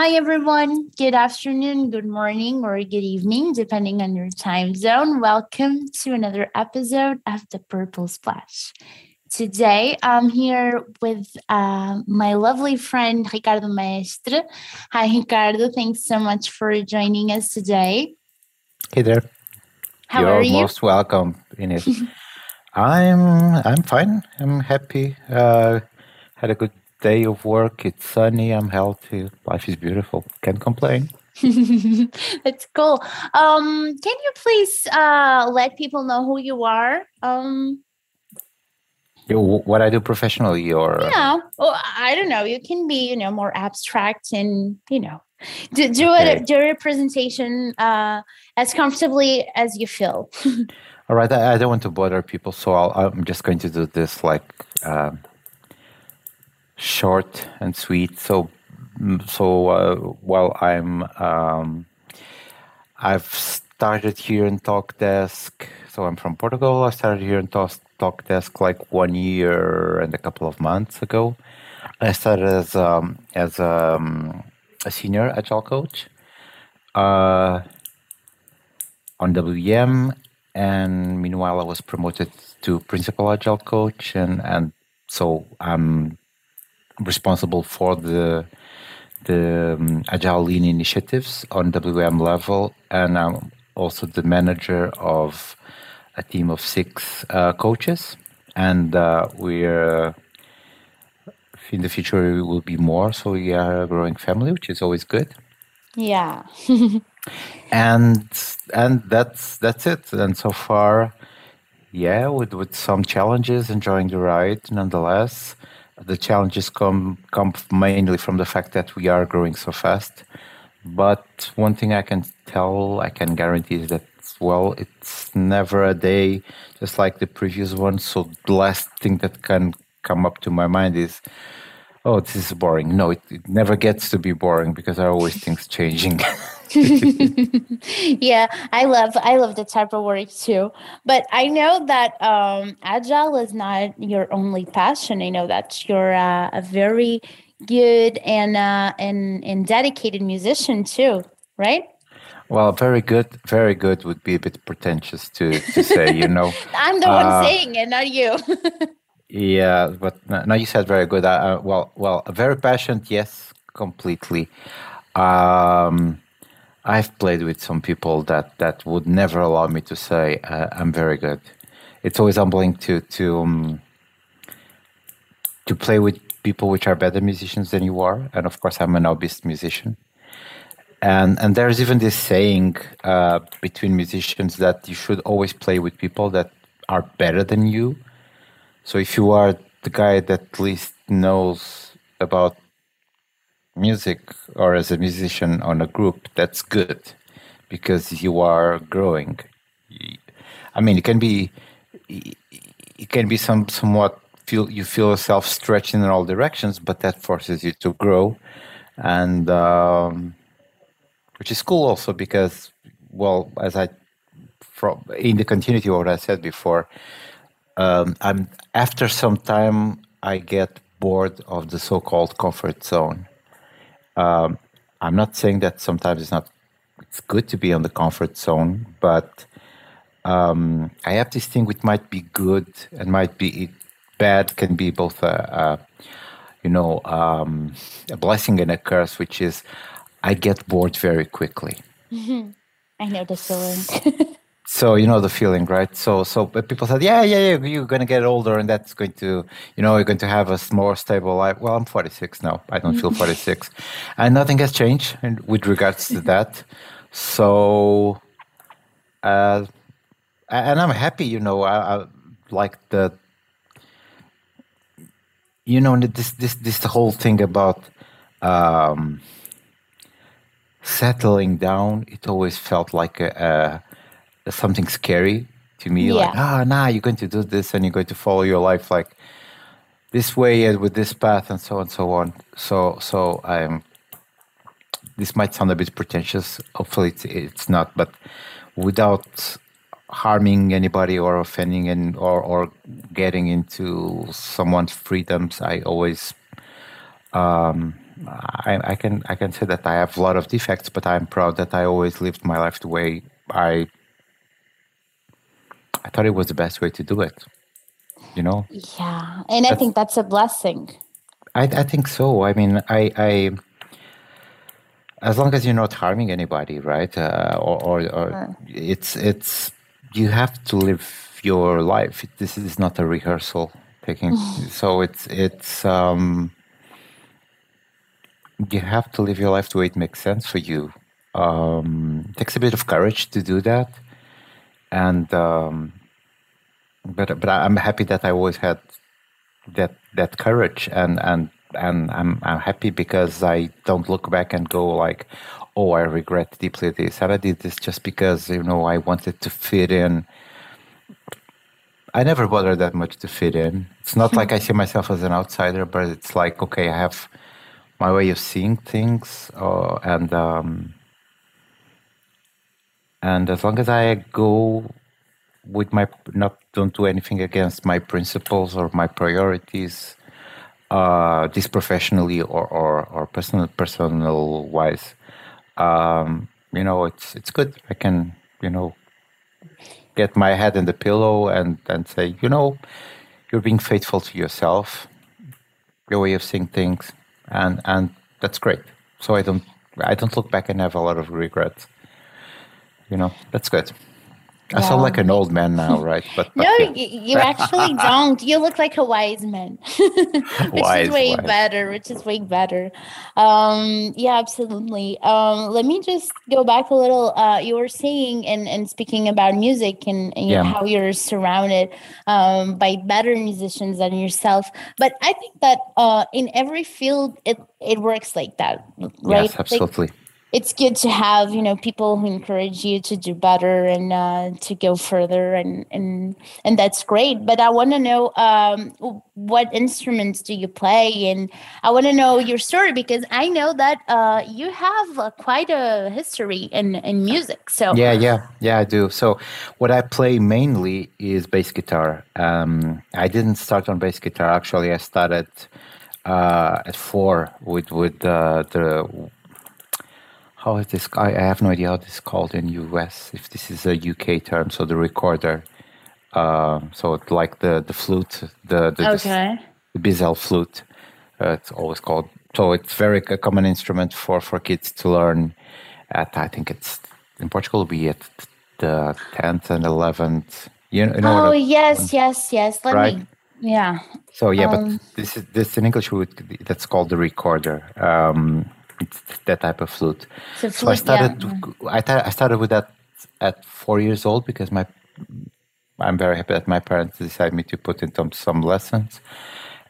Hi, everyone. Good afternoon, good morning, or good evening, depending on your time zone. Welcome to another episode of The Purple Splash. Today, I'm here with uh, my lovely friend Ricardo Mestre. Hi, Ricardo. Thanks so much for joining us today. Hey there. How You're are you? most welcome, Ines. I'm I'm fine. I'm happy. Uh, had a good day of work. It's sunny. I'm healthy. Life is beautiful. Can't complain. That's cool. Um, can you please uh, let people know who you are? Um, what I do professionally, or yeah. Well, I don't know. You can be, you know, more abstract and, you know, do, do Okay. it, do your presentation uh, as comfortably as you feel. all right. I, I don't want to bother people, so I'll, I'm just going to do this like um short and sweet. So, mm, so uh, while I'm um, I've started here in TalkDesk. So I'm from Portugal. I started here in Talk- TalkDesk like one year and a couple of months ago. I started as um, as um, a senior agile coach uh, on WM, and meanwhile I was promoted to principal agile coach, and and so I'm responsible for the the um, agile lean initiatives on WM level, and I'm also the manager of a team of six uh, coaches, and uh, we're in the future we will be more. So we are a growing family, which is always good. yeah. And and that's that's it. And so far, yeah, with with some challenges, enjoying the ride nonetheless. The challenges come come mainly from the fact that we are growing so fast. But one thing I can tell, I can guarantee is that well, it's never a day just like the previous one. So the last thing that can come up to my mind is, oh, this is boring. No, it, it never gets to be boring because there are always things changing. yeah, I love I love the type of work too. But I know that um, agile is not your only passion. I know that you're uh, a very good and uh, and and dedicated musician too, right? Well, very good, very good would be a bit pretentious to, to say, you know. I'm the Uh, one saying it, not you. Yeah, but no, no, you said very good. Uh, uh, well, well, very passionate, yes, completely. Um, I've played with some people that that would never allow me to say uh, I'm very good. It's always humbling to to um, to play with people which are better musicians than you are, and of course, I'm an novice musician. And and there's even this saying uh, between musicians that you should always play with people that are better than you. So if you are the guy that at least knows about music or as a musician on a group, that's good because you are growing. I mean, it can be it can be some somewhat feel you feel yourself stretching in all directions, but that forces you to grow, and um, which is cool also because well, as I from in the continuity of what I said before, um, I'm after some time I get bored of the so-called comfort zone. Um, I'm not saying that sometimes it's not it's good to be on the comfort zone, but um, I have this thing which might be good and might be bad, can be both a, a you know um, a blessing and a curse, which is I get bored very quickly. I know the feeling. So you know the feeling, right? So so but people said, yeah, yeah, yeah, you're gonna get older, and that's going to, you know, you're going to have a more stable life. Well, I'm 46 now. I don't feel 46, and nothing has changed in, with regards to that. So, uh, and I'm happy. You know, I, I like the, you know, this this this whole thing about um, settling down. It always felt like a, something scary to me. Like, Yeah. ah, nah, you're going to do this and you're going to follow your life like this way and with this path and so on and so on. So, so I'm. This might sound a bit pretentious. Hopefully, it's, it's not. But without harming anybody or offending and or or getting into someone's freedoms, I always um, I, I can I can say that I have a lot of defects, but I'm proud that I always lived my life the way I I thought it was the best way to do it. You know. Yeah, and I think that's a blessing. I I think so. I mean, I I as long as you're not harming anybody, right? Uh, or or, or sure. it's it's you have to live your life. This is not a rehearsal. Taking so it's it's um you have to live your life the way it makes sense for you. Um, it takes a bit of courage to do that, and um, but but I'm happy that I always had that that courage, and and and I'm I'm happy because I don't look back and go like, oh, I regret deeply this, and I did this just because you know I wanted to fit in. I never bother that much to fit in. It's not like I see myself as an outsider, but it's like okay, I have my way of seeing things, uh, and um, and as long as I go with my not don't do anything against my principles or my priorities, uh, this professionally or or, or personal personal wise, um, you know, it's it's good. I can you know get my head in the pillow and and say, you know, you're being faithful to yourself, your way of seeing things, and and that's great. So I don't I don't look back and have a lot of regrets. You know, that's good. I sound like an old man now, right? But, but no, yeah. you, you actually don't. You look like a wise man, which wise, is way wise. better. Which is way better. Um, yeah, absolutely. Um, let me just go back a little. Uh, you were saying and and speaking about music and, and yeah. how you're surrounded um, by better musicians than yourself. But I think that uh, in every field, it it works like that, right? Yes, absolutely. Like, it's good to have you know people who encourage you to do better and uh, to go further and and and that's great. But i want to know um, what instruments do you play? And i want to know your story because i know that uh, you have uh, quite a history in in music so yeah yeah yeah i do. So what i play mainly is bass guitar. Um, i didn't start on bass guitar. Actually i started uh, at four with with uh, the how is this? I, I have no idea how this is called in US. If this is a UK term, so the recorder. Uh, so like the the flute, the the, okay. the, the bisel flute. Uh, it's always called. So it's very a common instrument for for kids to learn. At I think it's in Portugal, be at the tenth and eleventh. You know, you know oh yes, yes, yes. Let right? me. Yeah. So yeah, um, but this is this in English that's called the recorder. Um, that type of flute. So, flute, so I started. Yeah. I, th- I started with that at four years old because my I'm very happy that my parents decided me to put into some lessons,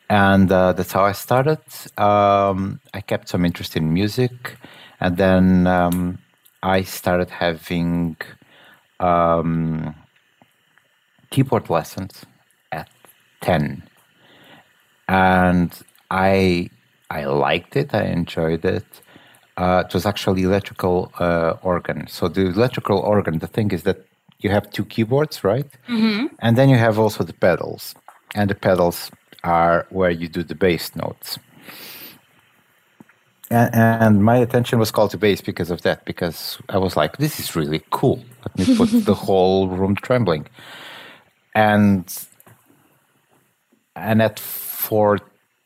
and uh, that's how I started. Um, I kept some interest in music, and then um, I started having um, keyboard lessons at ten, and I I liked it. I enjoyed it. Uh, it was actually electrical uh, organ. So the electrical organ, the thing is that you have two keyboards, right? Mm-hmm. And then you have also the pedals, and the pedals are where you do the bass notes. And, and my attention was called to bass because of that, because I was like, "This is really cool." Let me put the whole room trembling. And and at four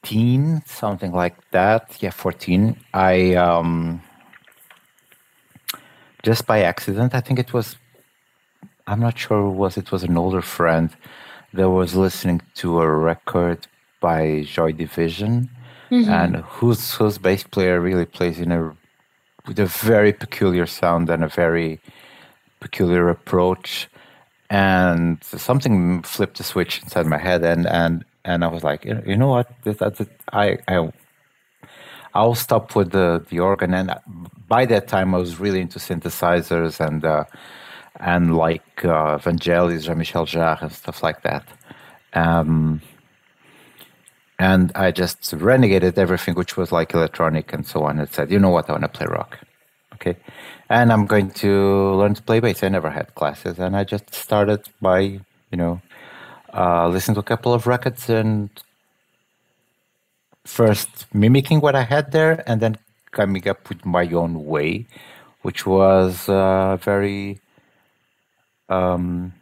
14, something like that. Yeah, 14. I um, just by accident, I think it was. I'm not sure who was it was an older friend that was listening to a record by Joy Division, mm-hmm. and whose whose bass player really plays in a with a very peculiar sound and a very peculiar approach and something flipped a switch inside my head and and and I was like, you know what. I I I'll stop with the the organ. And by that time, I was really into synthesizers and uh, and like uh, Vangelis, Jean-Michel Jarre, and stuff like that. Um, and I just renegated everything which was like electronic and so on. And said, you know what, I want to play rock. Okay, and I'm going to learn to play bass. I never had classes, and I just started by you know uh, listened to a couple of records and first mimicking what I had there and then coming up with my own way, which was uh, very um,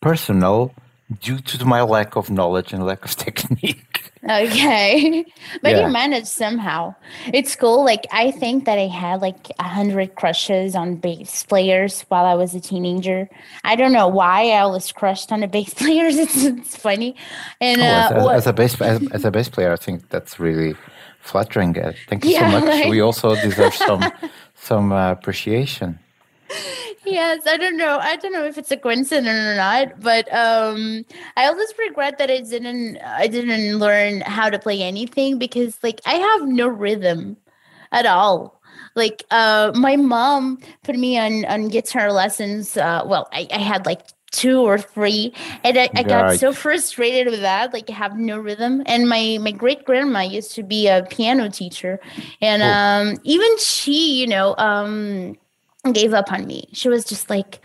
personal due to my lack of knowledge and lack of technique. Okay. but yeah. you managed somehow. It's cool. Like I think that I had like a hundred crushes on bass players while I was a teenager. I don't know why I was crushed on the bass players. It's, it's funny. And oh, uh, as, as, a bass as, as, a bass player, I think that's really flattering. Uh, thank you yeah, so much. Like... We also deserve some some uh, appreciation yes i don't know. I don't know if it's a coincidence or not but um i always regret that i didn't i didn't learn how to play anything because like i have no rhythm at all. Like uh my mom put me on on guitar lessons uh well i, I had like two or three and I, I got so frustrated with that like I have no rhythm. And my my great grandma used to be a piano teacher and um even she you know um gave up on me. She was just like,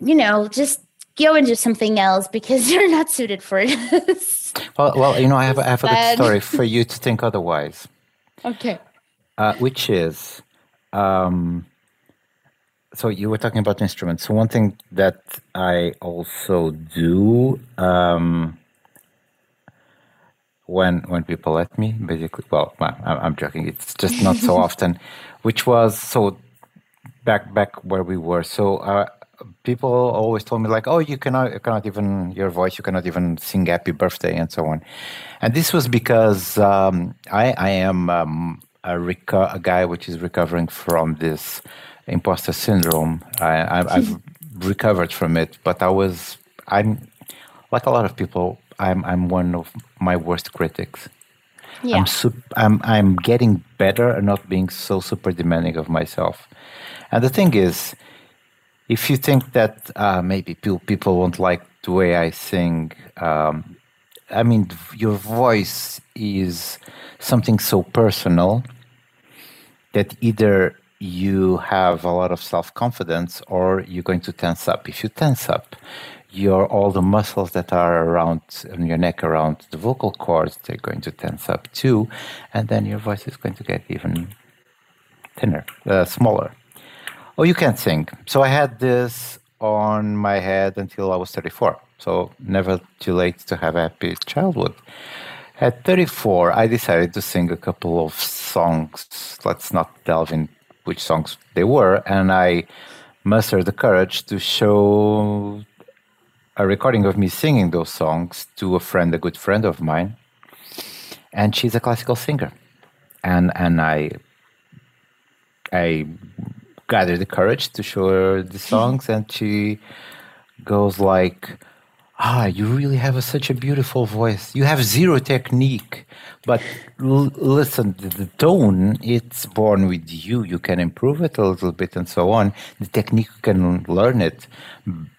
you know, just go into something else because you're not suited for this. Well, well, you know, I have, I have a good story for you to think otherwise. Okay. Uh, which is, um, so you were talking about instruments. So one thing that I also do um, when when people let me, basically, well, I'm, I'm joking. It's just not so often. Which was so back back where we were. So uh, people always told me like, "Oh, you cannot, you cannot even your voice, you cannot even sing Happy Birthday and so on." And this was because um, I I am um, a, reco- a guy which is recovering from this imposter syndrome. I, I, have recovered from it, but I was I'm like a lot of people. I'm I'm one of my worst critics. Yeah. I'm, sup- I'm I'm getting better at not being so super demanding of myself. And the thing is, if you think that uh, maybe people won't like the way I sing, um, I mean, your voice is something so personal that either you have a lot of self confidence or you're going to tense up. If you tense up, your all the muscles that are around in your neck around the vocal cords they're going to tense up too and then your voice is going to get even thinner uh, smaller Oh, you can't sing. So I had this on my head until I was 34. So never too late to have a happy childhood. At 34, I decided to sing a couple of songs. Let's not delve in which songs they were. And I mustered the courage to show a recording of me singing those songs to a friend, a good friend of mine. And she's a classical singer. And, and I, I gathered the courage to show her the songs, and she goes like, "Ah, you really have a, such a beautiful voice. You have zero technique, but listen, the, the, tone it's born with you. You can improve it a little bit, and so on. The technique you can learn it.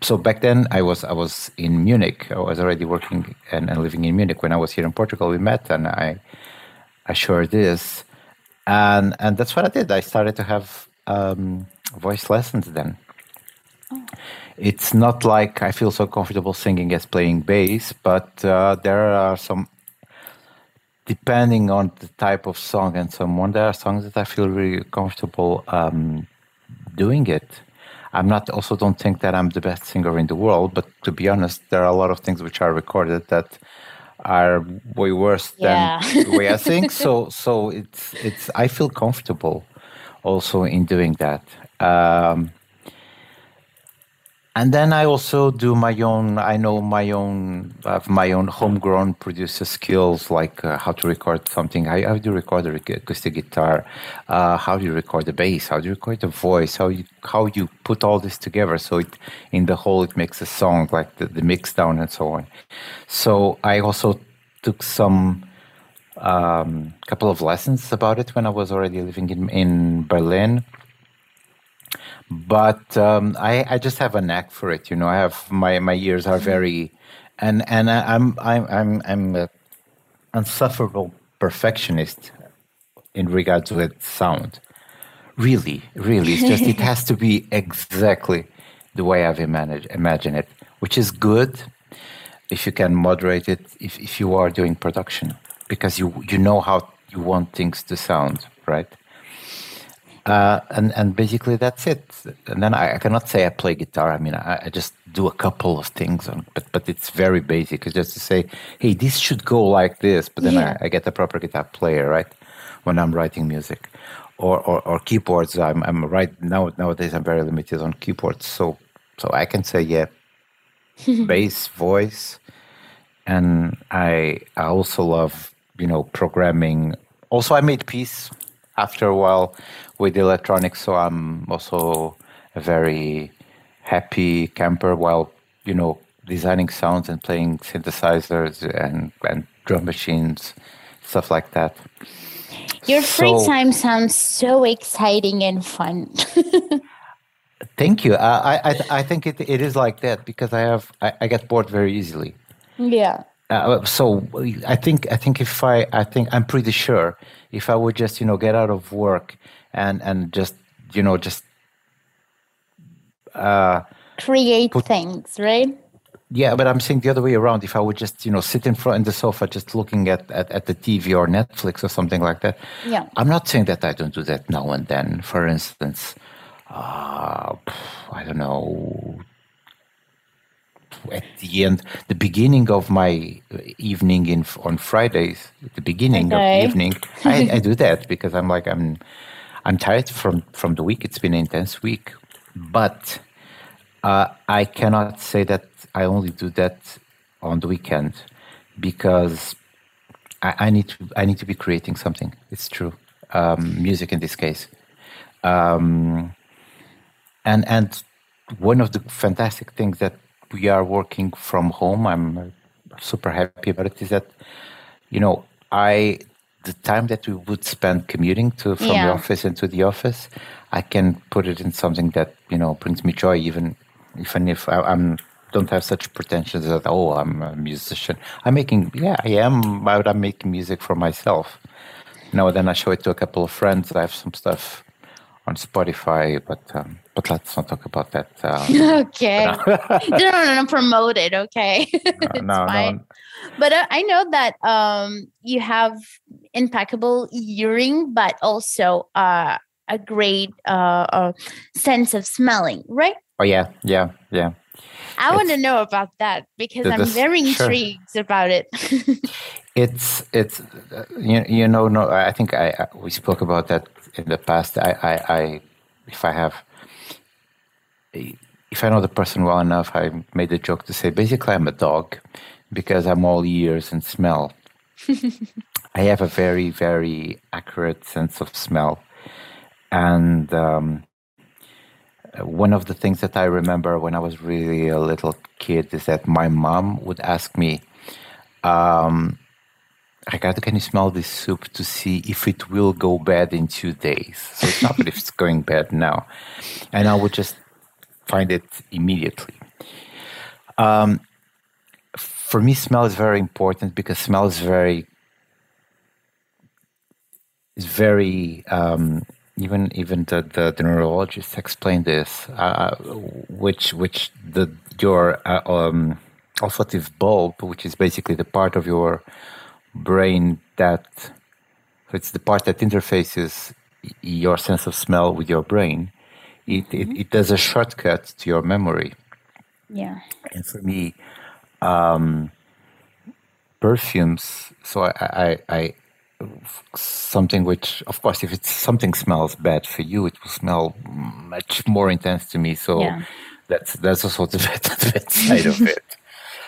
So back then, I was I was in Munich. I was already working and, and living in Munich when I was here in Portugal. We met, and I shared this." and and that's what I did. I started to have um, voice lessons then. Oh. It's not like I feel so comfortable singing as playing bass, but uh, there are some, depending on the type of song and so on, there are songs that I feel really comfortable um, doing it. I'm not also don't think that I'm the best singer in the world, but to be honest, there are a lot of things which are recorded that are way worse yeah. than the way I sing. So so it's it's I feel comfortable also in doing that. Um, and then I also do my own. I know my own, I have my own homegrown producer skills, like uh, how to record something. How, how do you record the acoustic guitar? Uh, how do you record the bass? How do you record the voice? How you how you put all this together so it in the whole it makes a song, like the, the mix down and so on. So I also took some um, couple of lessons about it when I was already living in, in Berlin. But um, I, I just have a knack for it. You know, I have my, my ears are very, and and I'm I'm I'm I'm a insufferable perfectionist in regards to its sound. Really, really, it's just it has to be exactly the way I've imagined imagine it, which is good if you can moderate it if, if you are doing production because you you know how you want things to sound right uh, and and basically that's it. And then I, I, cannot say I play guitar. I mean I, I, just do a couple of things on, but but it's very basic. It's just to say hey this should go like this but then yeah. I, I get a proper guitar player right when I'm writing music. Or, or, or keyboards. I'm, I'm right now nowadays I'm very limited on keyboards. So so I can say yeah bass voice. And I I also love you know programming. Also, I made peace after a while with electronics, so I'm also a very happy camper while you know designing sounds and playing synthesizers and and drum machines, stuff like that. Your free so, time sounds so exciting and fun. thank you. I, I I think it, it is like that because I have I, I get bored very easily. Yeah. Uh, so I think I think if I I think I'm pretty sure if I would just you know get out of work and and just you know just uh, create put, things, right? Yeah, but I'm saying the other way around. If I would just you know sit in front of the sofa, just looking at, at, at the TV or Netflix or something like that. Yeah. I'm not saying that I don't do that now and then. For instance, uh, I don't know at the end, the beginning of my evening in on Fridays, the beginning okay. of the evening, I, I, do that because I'm like I'm I'm tired from from the week. It's been an intense week, but uh, I cannot say that I only do that on the weekend because I, I need to I need to be creating something. It's true, um, music in this case, um, and and one of the fantastic things that we are working from home. I'm uh, super happy about it. Is that you know I the time that we would spend commuting to from yeah. the office into the office, I can put it in something that you know brings me joy, even even if I, I'm don't have such pretensions that oh I'm a musician. I'm making yeah I am, but I'm making music for myself. Now then I show it to a couple of friends. I have some stuff on Spotify, but um, but let's not talk about that. Um, okay, don't want to promote it. Okay, no, no, no, But uh, I know that um, you have impeccable hearing, but also uh, a great uh, uh, sense of smelling, right? Oh yeah, yeah, yeah. I want to know about that because I'm very intrigued sure. about it. it's it's uh, you, you know no I think I, I we spoke about that in the past. I, I, I if I have if I know the person well enough, I made a joke to say basically I'm a dog because I'm all ears and smell. I have a very, very accurate sense of smell. And um, one of the things that I remember when I was really a little kid is that my mom would ask me, um, Ricardo, can you smell this soup to see if it will go bad in two days? So it's not that if it's going bad now. And I would just find it immediately. Um, for me, smell is very important because smell is very is very um, even even the, the, the, neurologists explain this, uh, which which the your uh, um, bulb, which is basically the part of your brain that it's the part that interfaces your sense of smell with your brain it, mm-hmm. it, it, does a shortcut to your memory. Yeah. And for me, um, perfumes, so I, I, I, something which, of course, if it's something smells bad for you, it will smell much more intense to me. So yeah. that's, that's also the bad, the bad side of it.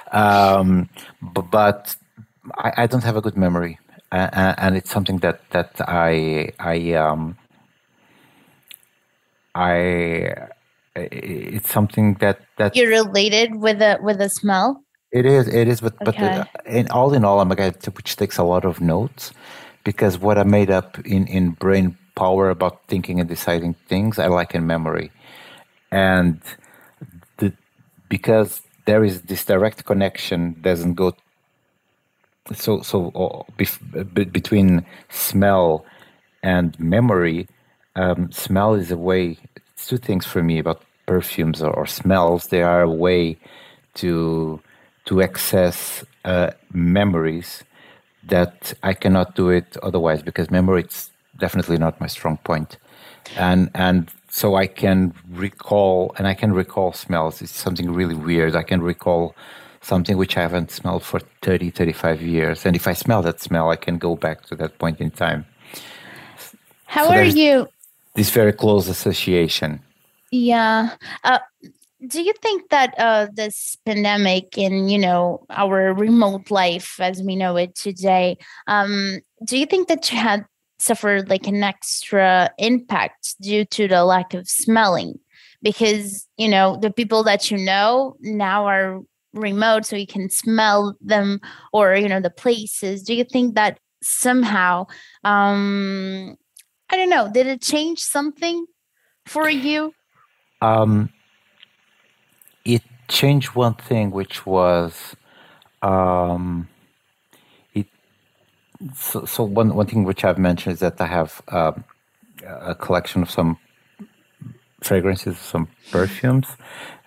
Um, but, but I, I, don't have a good memory. Uh, and it's something that, that I, I, um, I it's something that that you're related with a with a smell. It is, it is, but okay. but in all in all, I'm a guy which takes a lot of notes because what I made up in in brain power about thinking and deciding things, I like in memory, and the because there is this direct connection doesn't go so so uh, bef, between smell and memory um, smell is a way. two things for me about perfumes or, or, smells. They are a way to to access uh, memories that I cannot do it otherwise because memory is definitely not my strong point. And and so I can recall and I can recall smells. It's something really weird. I can recall something which I haven't smelled for 30, 35 years. And if I smell that smell, I can go back to that point in time. How so are you? This very close association. Yeah. Uh, do you think that uh, this pandemic and you know our remote life as we know it today um, do you think that you had suffered like an extra impact due to the lack of smelling because you know the people that you know now are remote so you can smell them or you know the places. Do you think that somehow um i don't know did it change something for you? Um it changed one thing which was um it so, so one one thing which i've mentioned is that i have um, a collection of some fragrances some perfumes.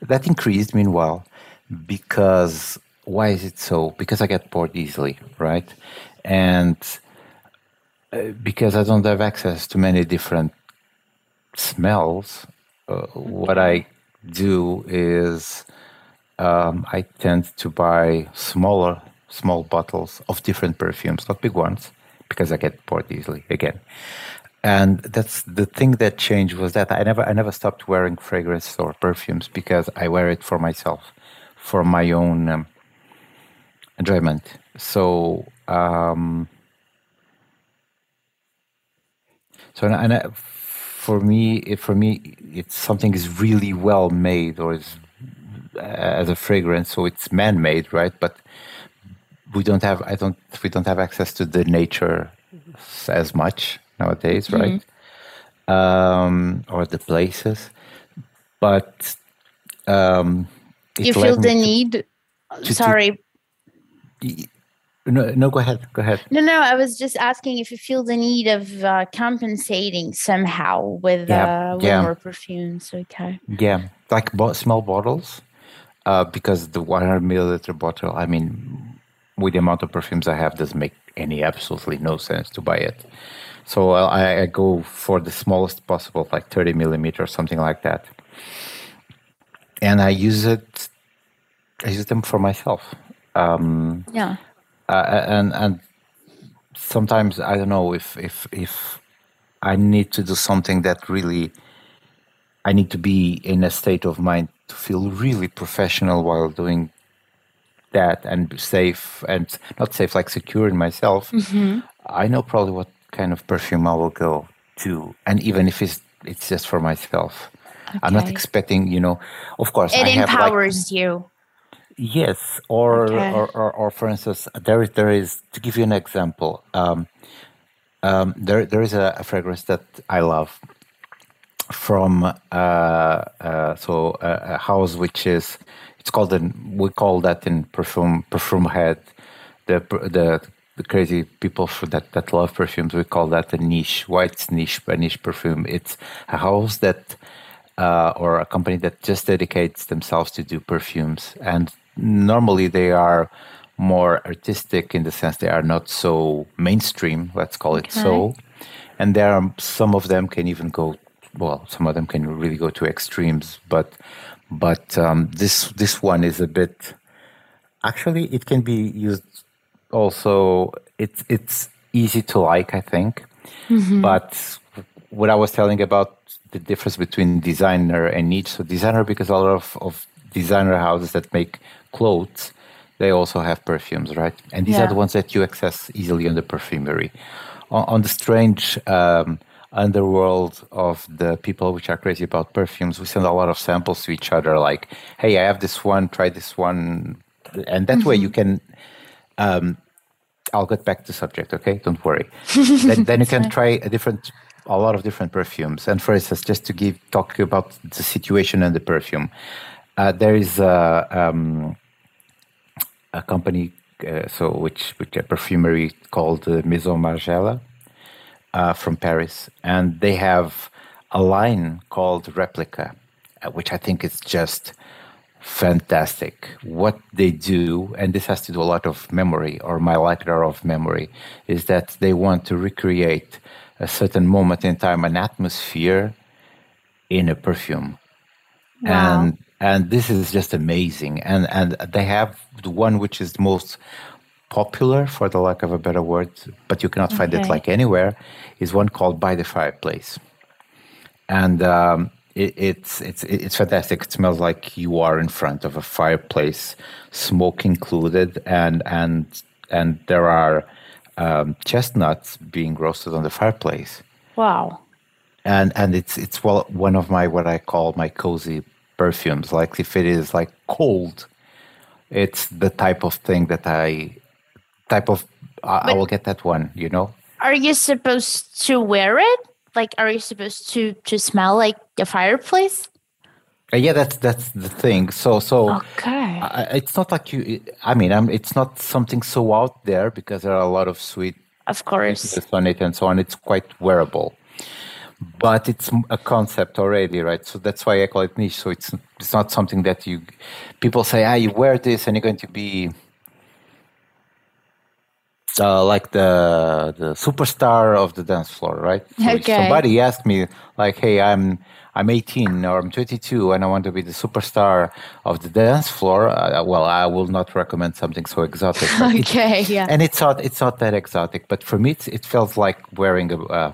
That increased meanwhile because why is it so? Because I get bored easily, right? And uh, because I don't have access to many different smells, uh, what I do is um, I tend to buy smaller, small bottles of different perfumes, not big ones, because I get bored easily again. And that's the thing that changed was that I never, I never stopped wearing fragrance or perfumes because I wear it for myself for my own um, enjoyment. So, um, so and, and for me, for me, it's something is really well made or is as a fragrance, so it's man-made, right? But we don't have, I don't, we don't have access to the nature as much nowadays, mm-hmm. right? Um, or the places, but um, you feel the need? to, sorry. To, no no go ahead go ahead. No no i was just asking if you feel the need of uh, compensating somehow with yeah, uh, with yeah. more perfumes okay. Yeah like bo- small bottles uh, because the 100 milliliter bottle i mean with the amount of perfumes i have doesn't make any absolutely no sense to buy it. So I, I go for the smallest possible like 30 millimeter or something like that. And I use it. I use them for myself. Um, yeah. Uh, and and sometimes I don't know if if if I need to do something that really I need to be in a state of mind to feel really professional while doing that and safe and not safe like secure in myself. Mm-hmm. I know probably what kind of perfume I will go to, and even if it's it's just for myself. Okay. I'm not expecting, you know, of course. It I empowers like, you. Yes, or, okay. or, or, or, for instance, there is, there is to give you an example. Um, um, there there is a, a, fragrance that I love from uh, uh, so a, a, house which is it's called an we call that in perfume perfume head the the the crazy people that that love perfumes we call that a niche white niche a niche perfume it's a house that uh, or a company that just dedicates themselves to do perfumes. And normally they are more artistic in the sense they are not so mainstream, let's call it okay. so. And there are some of them can even go well, some of them can really go to extremes, but but um, this this one is a bit actually it can be used also it's it's easy to like i think mm-hmm. but what i was telling about the difference between designer and niche. So designer because a lot of, of designer houses that make clothes, they also have perfumes, right? And these yeah. are the ones that you access easily on the perfumery. On, on the strange um, underworld of the people which are crazy about perfumes, we send a lot of samples to each other, like, "Hey, I have this one. Try this one," and that mm-hmm. way you can. Um, I'll get back to subject, okay? Don't worry. then, then you can try a different a lot of different perfumes. And for instance, just to give talk about the situation and the perfume, uh, there is a, um, a company, uh, so which which a perfumery called uh, Maison Margiela uh, from Paris, and they have a line called Replica, uh, which I think is just fantastic. What they do, and this has to do a lot of memory, or my lack of memory, is that they want to recreate a certain moment in time, an atmosphere in a perfume. Wow. And and this is just amazing. And and they have the one which is the most popular, for the lack of a better word, but you cannot find it like anywhere, is one called By the Fireplace. And um, it, it's it's it's fantastic. It smells like you are in front of a fireplace, smoke included, and and and there are um, chestnuts being roasted on the fireplace. Wow! And and it's it's well one of my what I call my cozy perfumes. Like if it is like cold, it's the type of thing that I type of I, I will get that one. You know. Are you supposed to wear it? like are you supposed to to smell like the fireplace uh, yeah that's that's the thing so so okay uh, it's not like you i mean I'm, it's not something so out there because there are a lot of sweet of course on it and so on it's quite wearable but it's a concept already right so that's why i call it niche so it's it's not something that you people say ah you wear this and you're going to be uh, like the the superstar of the dance floor, right? So okay. somebody asked me like, "Hey, I'm I'm 18 or I'm 22 and I want to be the superstar of the dance floor." Uh, well, I will not recommend something so exotic. okay, yeah. And it's not it's not that exotic, but for me, it feels like wearing a. Uh, uh,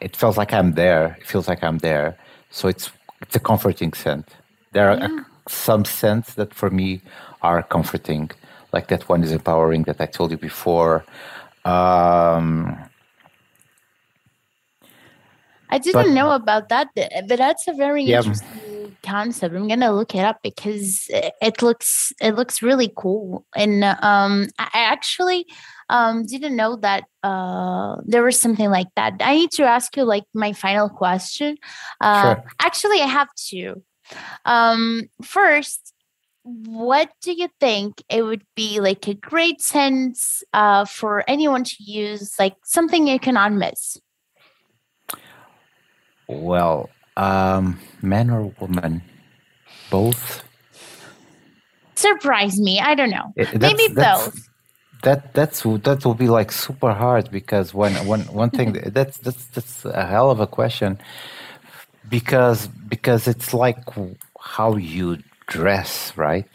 it feels like I'm there. It feels like I'm there. So it's it's a comforting scent. There are yeah. some scents that for me are comforting like that one is empowering that I told you before. Um, I didn't but, know about that, but that's a very yeah. interesting concept. I'm gonna look it up because it looks it looks really cool, and um, I actually um, didn't know that uh, there was something like that. I need to ask you like my final question. Uh, sure. Actually, I have two. Um, first, what do you think it would be like a great sense uh, for anyone to use, like something you cannot miss? Well, um, man or woman, both. Surprise me. I don't know. It, Maybe that's, both. That that's that will be like super hard because one one one thing that's that's that's a hell of a question because because it's like how you dress, right?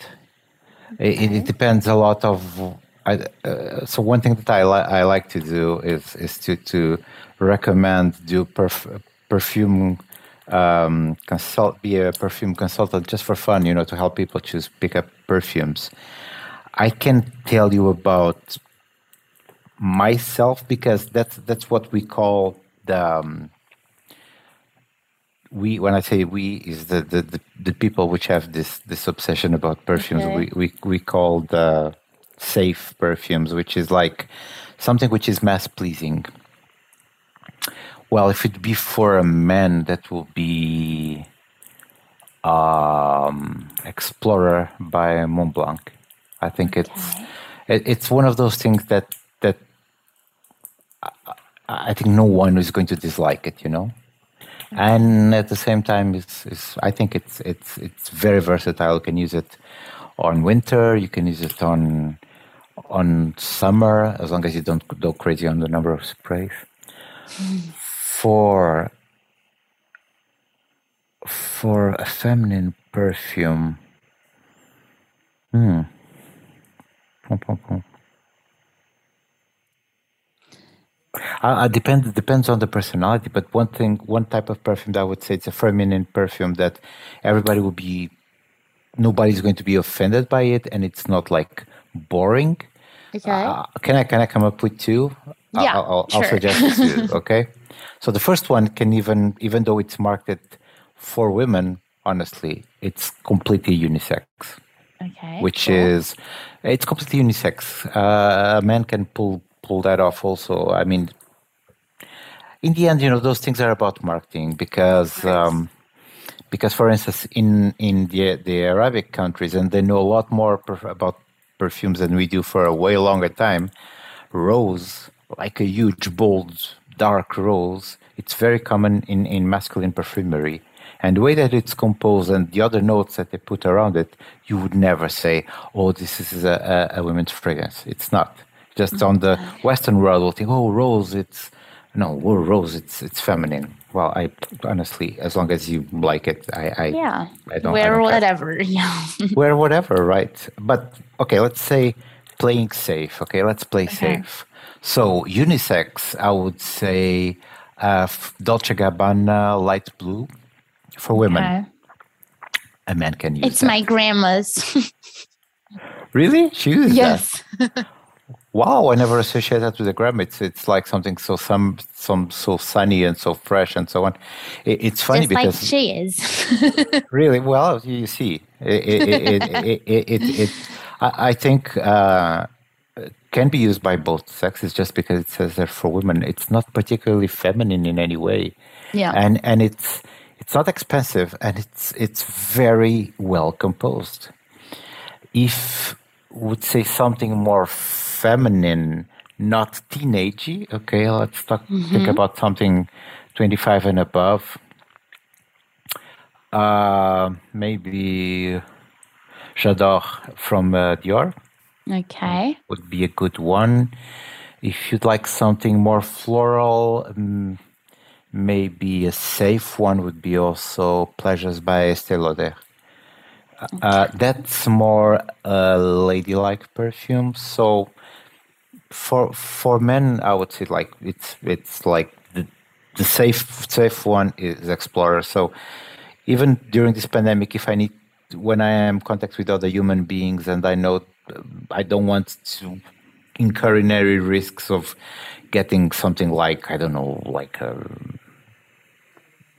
Okay. It, it, depends a lot of. I, uh, so one thing that I, li- I like to do is is to to recommend do perf- perfume um, consult be a perfume consultant just for fun, you know, to help people choose pick up perfumes. I can tell you about myself because that's that's what we call the um, we when I say we is the, the, the, the, people which have this this obsession about perfumes. Okay. We, we we call the safe perfumes, which is like something which is mass pleasing. Well, if it be for a man, that will be um, Explorer by Montblanc. I think okay. it's it, it's one of those things that that I, I think no one is going to dislike it. You know and at the same time, it's, it's I think it's it's it's very versatile. You can use it on winter. You can use it on on summer as long as you don't go crazy on the number of sprays. For for a feminine perfume, hmm. Uh, it depends depends on the personality, but one thing, one type of perfume that I would say it's a feminine perfume that everybody will be, nobody's going to be offended by it, and it's not like boring. Okay. Uh, can I can I come up with two? Yeah, I'll, I'll, sure. I'll suggest two. Okay. So the first one can even even though it's marketed for women, honestly, it's completely unisex. Okay. Which cool. is, it's completely unisex. Uh, a man can pull pull that off also. I mean, in the end, you know, those things are about marketing because, um, because for instance, in, in the, the Arabic countries, and they know a lot more perf- about perfumes than we do for a way longer time, rose, like a huge, bold, dark rose, it's very common in, in masculine perfumery. and the way that it's composed and the other notes that they put around it, you would never say, "Oh, this is a, a, a women's fragrance." It's not. Just on the Mm-hmm. Western world, we'll think, "Oh, rose, it's no, well, rose, it's it's feminine." Well, I honestly, as long as you like it, I, I Yeah. I don't, I Wear don't care. whatever. Yeah. wear whatever, right? But okay, let's say playing safe. Okay, let's play safe. So unisex, I would say uh, Dolce Gabbana light blue for women. Okay. A man can use It's that. my grandma's. really. She uses that. yes. Wow, I never associate that with the gram. It's it's like something so some some so sunny and so fresh and so on. It, it's funny Just like because she is. Really? Well, you see, it, it, it, it, it, it, it, I I think uh, can be used by both sexes just because it says that for women. It's not particularly feminine in any way, yeah. and and it's it's not expensive, and it's it's very well composed. If would say something more feminine, not teenagey. Okay, let's talk, think about something twenty five and above. Uh, maybe J'adore from uh, Dior okay. would be a good one. If you'd like something more floral, um, maybe a safe one would be also Pleasures by Estée Lauder. Uh, that's more a ladylike perfume. So for for men, I would say like it's it's like the, the safe safe one is Explorer. So even during this pandemic, if I need when I am in contact with other human beings and I know I don't want to incur any risks of getting something like I don't know like a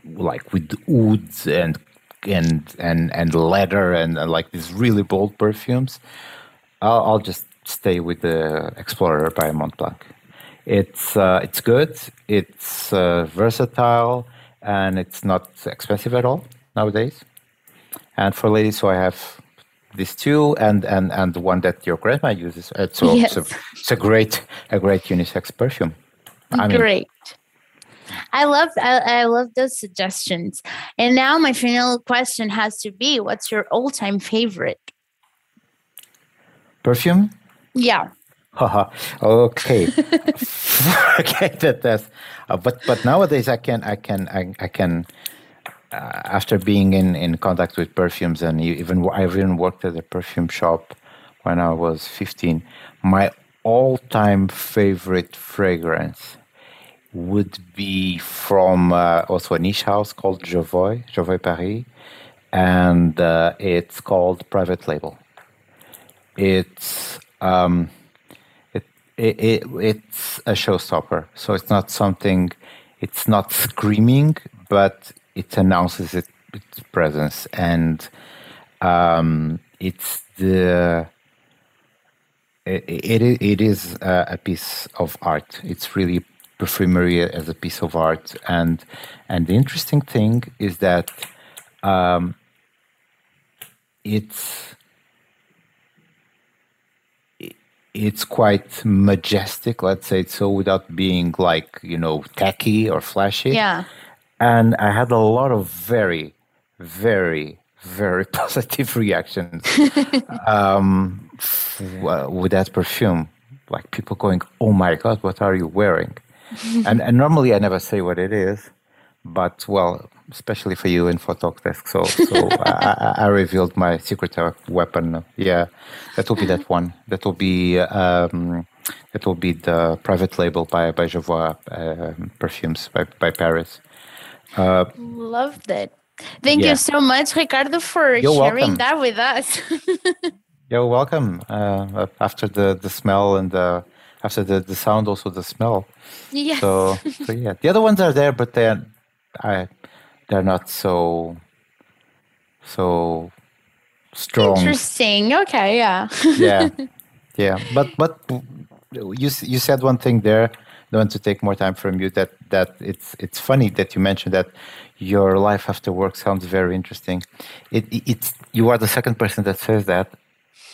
like with woods and and and and leather and, uh, like these really bold perfumes, I'll, I'll just stay with the Explorer by Montblanc. It's uh, it's good. It's uh, versatile and it's not expensive at all nowadays. And for ladies, so I have these two and and and the one that your grandma uses. Uh, so Yes. it's, a, it's a great a great unisex perfume. I mean, Great. I love I, I love those suggestions. And now my final question has to be what's your all-time favorite? perfume. Yeah. Okay. okay, that, that's. Uh, but but nowadays I can I can I, I can. Uh, after being in, in contact with perfumes and even I even worked at a perfume shop when I was 15. My all time favorite fragrance would be from uh, also a niche house called Jovoy, Jovoy Paris, and uh, it's called Private Label. It's um, it, it, it it's a showstopper, so it's not something. It's not screaming, but it announces it, its presence, and um, it's the it, it, it is a, piece of art. It's really perfumery as a piece of art, and and the interesting thing is that um, it's it- it's quite majestic, let's say it so, without being like you know tacky or flashy Yeah. and I had a lot of very, very, very positive reactions um, f- uh, with that perfume. Like people going, "Oh my God, what are you wearing?" and, and normally I never say what it is, but well, especially for you in Photok Desk, so so I, I, revealed my secret weapon. Yeah, that will be that one. That will be. Um, that will be the private label by by Jovoy's um perfumes by, by Paris. Loved it. Thank Yeah. you so much, Ricardo, for You're sharing welcome. that with us. You're welcome. Uh, after the, the smell and the after the, the sound, also the smell. yes. So so yeah, the other ones are there, but they're I they're not so so strong. Interesting. Okay. Yeah. yeah, yeah. But but you you said one thing there. I want to take more time from you. That that it's it's funny that you mentioned that your life after work sounds very interesting. It, it it's you are the second person that says that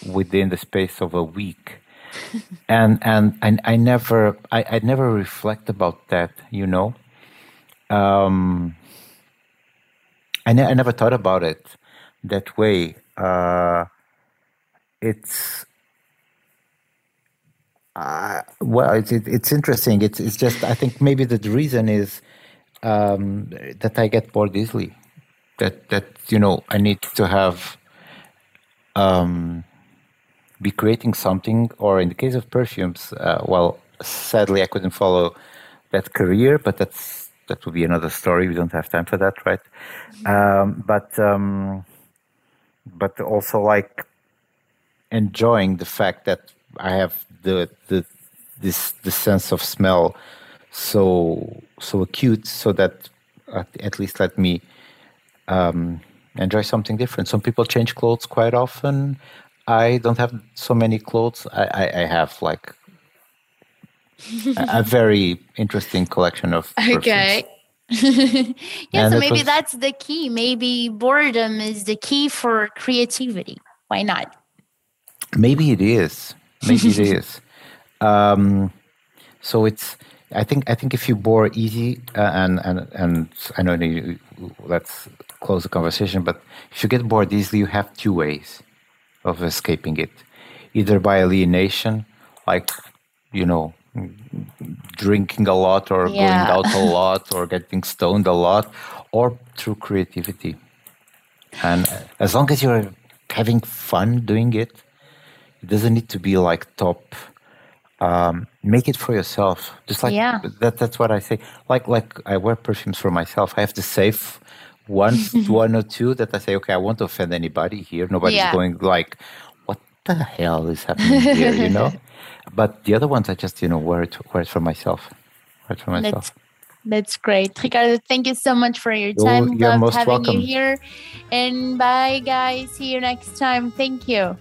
within the space of a week. and and and I never I, I never reflect about that, you know. Um, I, ne- I never thought about it that way. Uh, it's uh, well, it's it, it's interesting. It's it's just I think maybe the reason is um, that I get bored easily. That that you know I need to have um, be creating something, or in the case of perfumes, uh, well, sadly I couldn't follow that career, but that's that would be another story. We don't have time for that, right? Um, but um, but also like enjoying the fact that I have the the this the sense of smell so so acute, so that at, at least let me um, enjoy something different. Some people change clothes quite often. I don't have so many clothes. I, I, I have like a, a very interesting collection of okay. yeah, so maybe was, that's the key. Maybe boredom is the key for creativity. Why not? Maybe it is. Maybe it is. Um, so it's. I think. I think if you bore easy, uh, and and and I know you, let's close the conversation. But if you get bored easily, you have two ways of escaping it: either by alienation, like you know, drinking a lot, or yeah. going out a lot, or getting stoned a lot, or through creativity. And as long as you're having fun doing it, it doesn't need to be like top. Um, make it for yourself. Just like yeah. that. That's what I say. Like like I wear perfumes for myself. I have to save one one or two that I say, okay, I won't offend anybody here. Nobody's yeah. going like, the hell is happening here? You know. But the other ones, I just you know wear it wear it for myself. Wear it for myself. That's, that's great, Ricardo. Thank you so much for your time. You're Love having welcome. you here. And bye, guys. See you next time. Thank you.